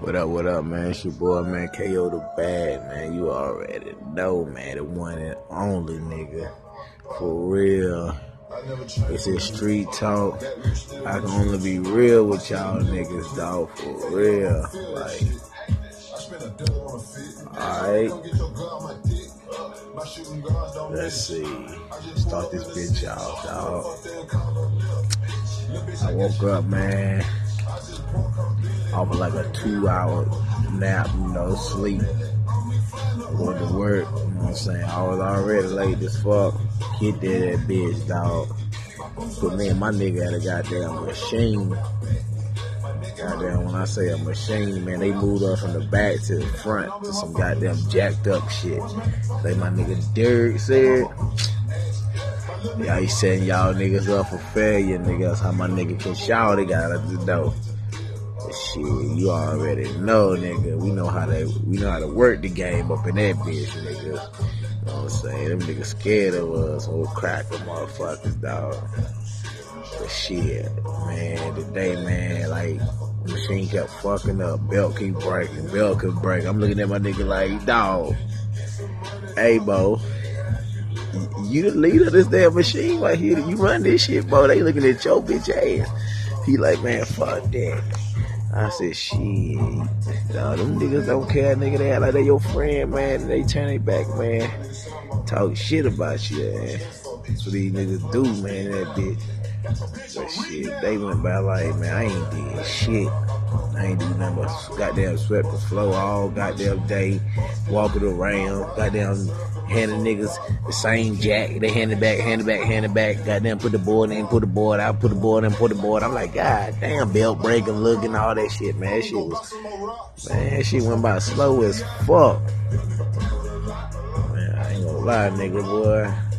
What up, what up, man? It's your boy, man, KO the Bad, man. You already know, man, the one and only nigga. For real. It's a street talk. I can only be real with y'all niggas, dog. For real. Like, alright. Let's see. Start this bitch off, dog. I woke up, man off of like a two hour nap, you know, sleep. Going to work, you know what I'm saying? I was already late as fuck. Hit there that bitch, dog. Put me and my nigga at a goddamn machine. Goddamn, when I say a machine, man, they moved us from the back to the front to some goddamn jacked up shit. Like my nigga Derek said. Yeah, he setting y'all niggas up for failure, niggas. How my nigga can shout, they got out the door. Shit, you already know, nigga. We know how to we know how to work the game up in that bitch, nigga. You know what I'm saying? Them niggas scared of us, whole crack cracker motherfuckers, dog. But shit, man, today, man, like machine kept fucking up, belt keep breaking, belt keep break. I'm looking at my nigga like, dog, hey, Bo, you the leader of this damn machine right here. You run this shit, bro. They looking at your bitch ass. He like, man, fuck that. I said, shit. Nah, them niggas don't care, nigga. They act like they your friend, man. They turn their back, man. Talk shit about you, man. That's what these niggas do, man, that bitch. But shit, they went by like, man, I ain't did shit. I ain't do nothing but goddamn swept the floor all goddamn day, walking around, goddamn handing niggas the same jack. They hand it back, hand it back, hand it back. Goddamn, put the board in, put the board out, put the board in, put the board. I'm like, God damn, belt breaking, looking, all that shit, man. That shit was, man, shit went by slow as fuck. Man, I ain't gonna lie, nigga, boy.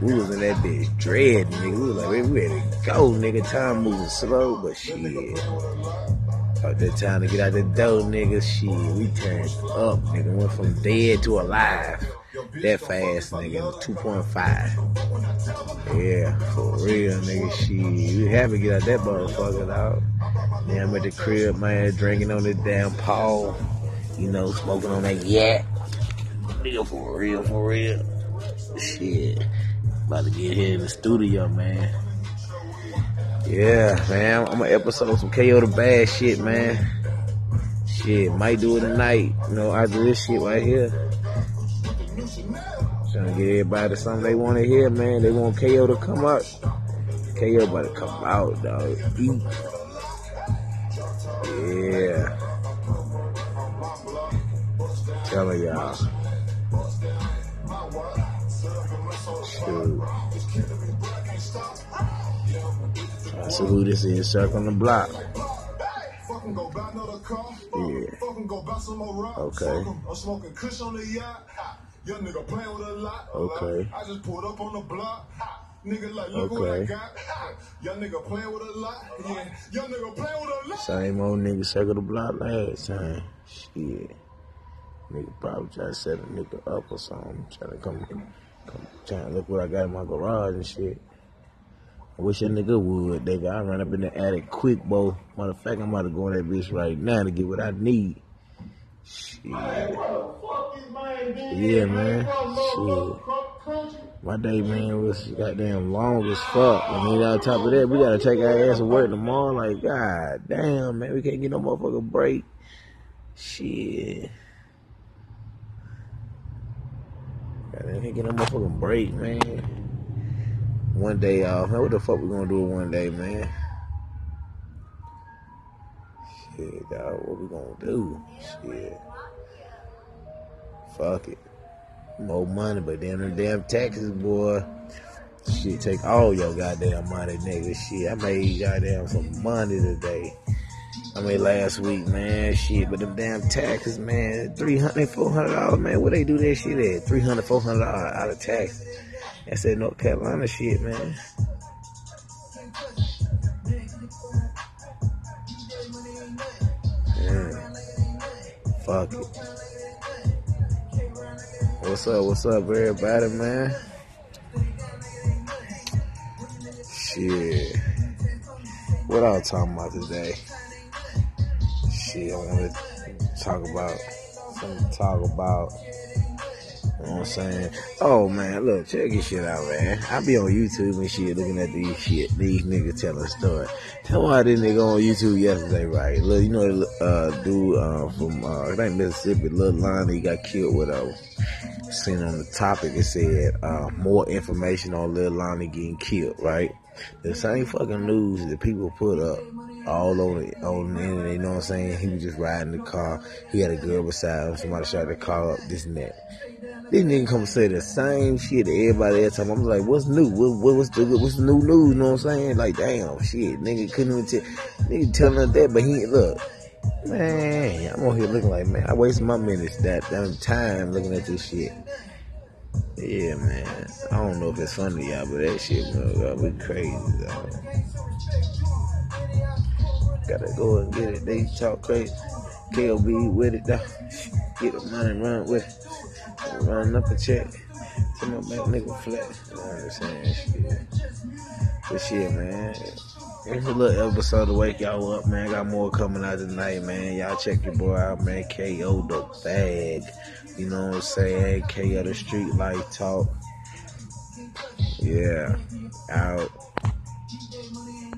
We was in that bitch dread, nigga. We was like, we ready to go, nigga. Time moving slow, but shit. About that time to get out the door, nigga. Shit, we turned up, nigga. Went from dead to alive. That fast, nigga. 2.5. Yeah, for real, nigga. Shit, we happy to get out that motherfucker, dog. Then I'm at the crib, man, drinking on this damn Paul. You know, smoking on that yak. Nigga, for real, for real. Shit. About to get here in the studio, man. Yeah, man. I'm gonna episode some KO the Bad shit, man. Shit, might do it tonight. You know, I do this shit right here. Trying to get everybody something they want to hear, man. They want KO to come up. KO about to come out, dog. Eat. Yeah. Telling y'all. See who this is, Circle the block. Yeah. Okay. Okay. I just pulled up on the block. Nigga like, look what I Okay. Same old nigga circle the block last time. Shit. Nigga probably try to set a nigga up or something. Trying to come, come trying to look what I got in my garage and shit. I wish a nigga would, nigga. I run up in the attic quick, boy. Matter of fact, I'm about to go in that bitch right now to get what I need. Shit. Yeah, man. Shit. My day, man, was goddamn long as fuck. And then on top of that, we gotta take our ass to work tomorrow. Like, god damn, man, we can't get no motherfucking break. Shit. Goddamn, can't get no motherfucking break, man. One day off. Man, what the fuck we gonna do one day, man? Shit, dog, what we gonna do? Shit. Fuck it. More money, but then the damn taxes, boy. Shit, take all your goddamn money, nigga. Shit, I made goddamn some money today. I made last week, man. Shit, but them damn taxes, man. $300, $400, man. Where they do that shit at? $300, $400 out of tax. That's that North Carolina shit, man. Fuck it. What's up? What's up, everybody, man? Shit. What I was talking about today? Shit. shit I want to talk about. Something to talk about. You know what I'm saying? Oh man, look, check this shit out, man. I be on YouTube and shit looking at these shit, these niggas telling a story. Tell why this nigga on YouTube yesterday, right? Look, you know, uh, dude, uh, from, uh, I think Mississippi, Lil Lonnie got killed with a, seen on the topic, it said, uh, more information on Lil Lonnie getting killed, right? The same fucking news that people put up all over on the internet, you know what I'm saying? He was just riding the car, he had a girl beside him, somebody shot the car up, this and that. This nigga come say the same shit to everybody else. I'm like, what's new? What, what, what's the what's the new news? You know what I'm saying? Like, damn, shit, nigga couldn't even tell, nigga telling that, but he look, man, I'm on here looking like, man, I wasted my minutes that damn time looking at this shit. Yeah, man, I don't know if it's funny to y'all, but that shit, gonna be uh, crazy, though. Gotta go and get it. They talk crazy. KLB with it, though. Get the money, run with it. Run up a check. Tell my back nigga flat. You know what I'm saying? Shit. But shit, man. It's a little episode to wake y'all up, man. Got more coming out tonight, man. Y'all check your boy out, man. KO the bag. You know what I'm saying? KO the street life talk. Yeah. Out.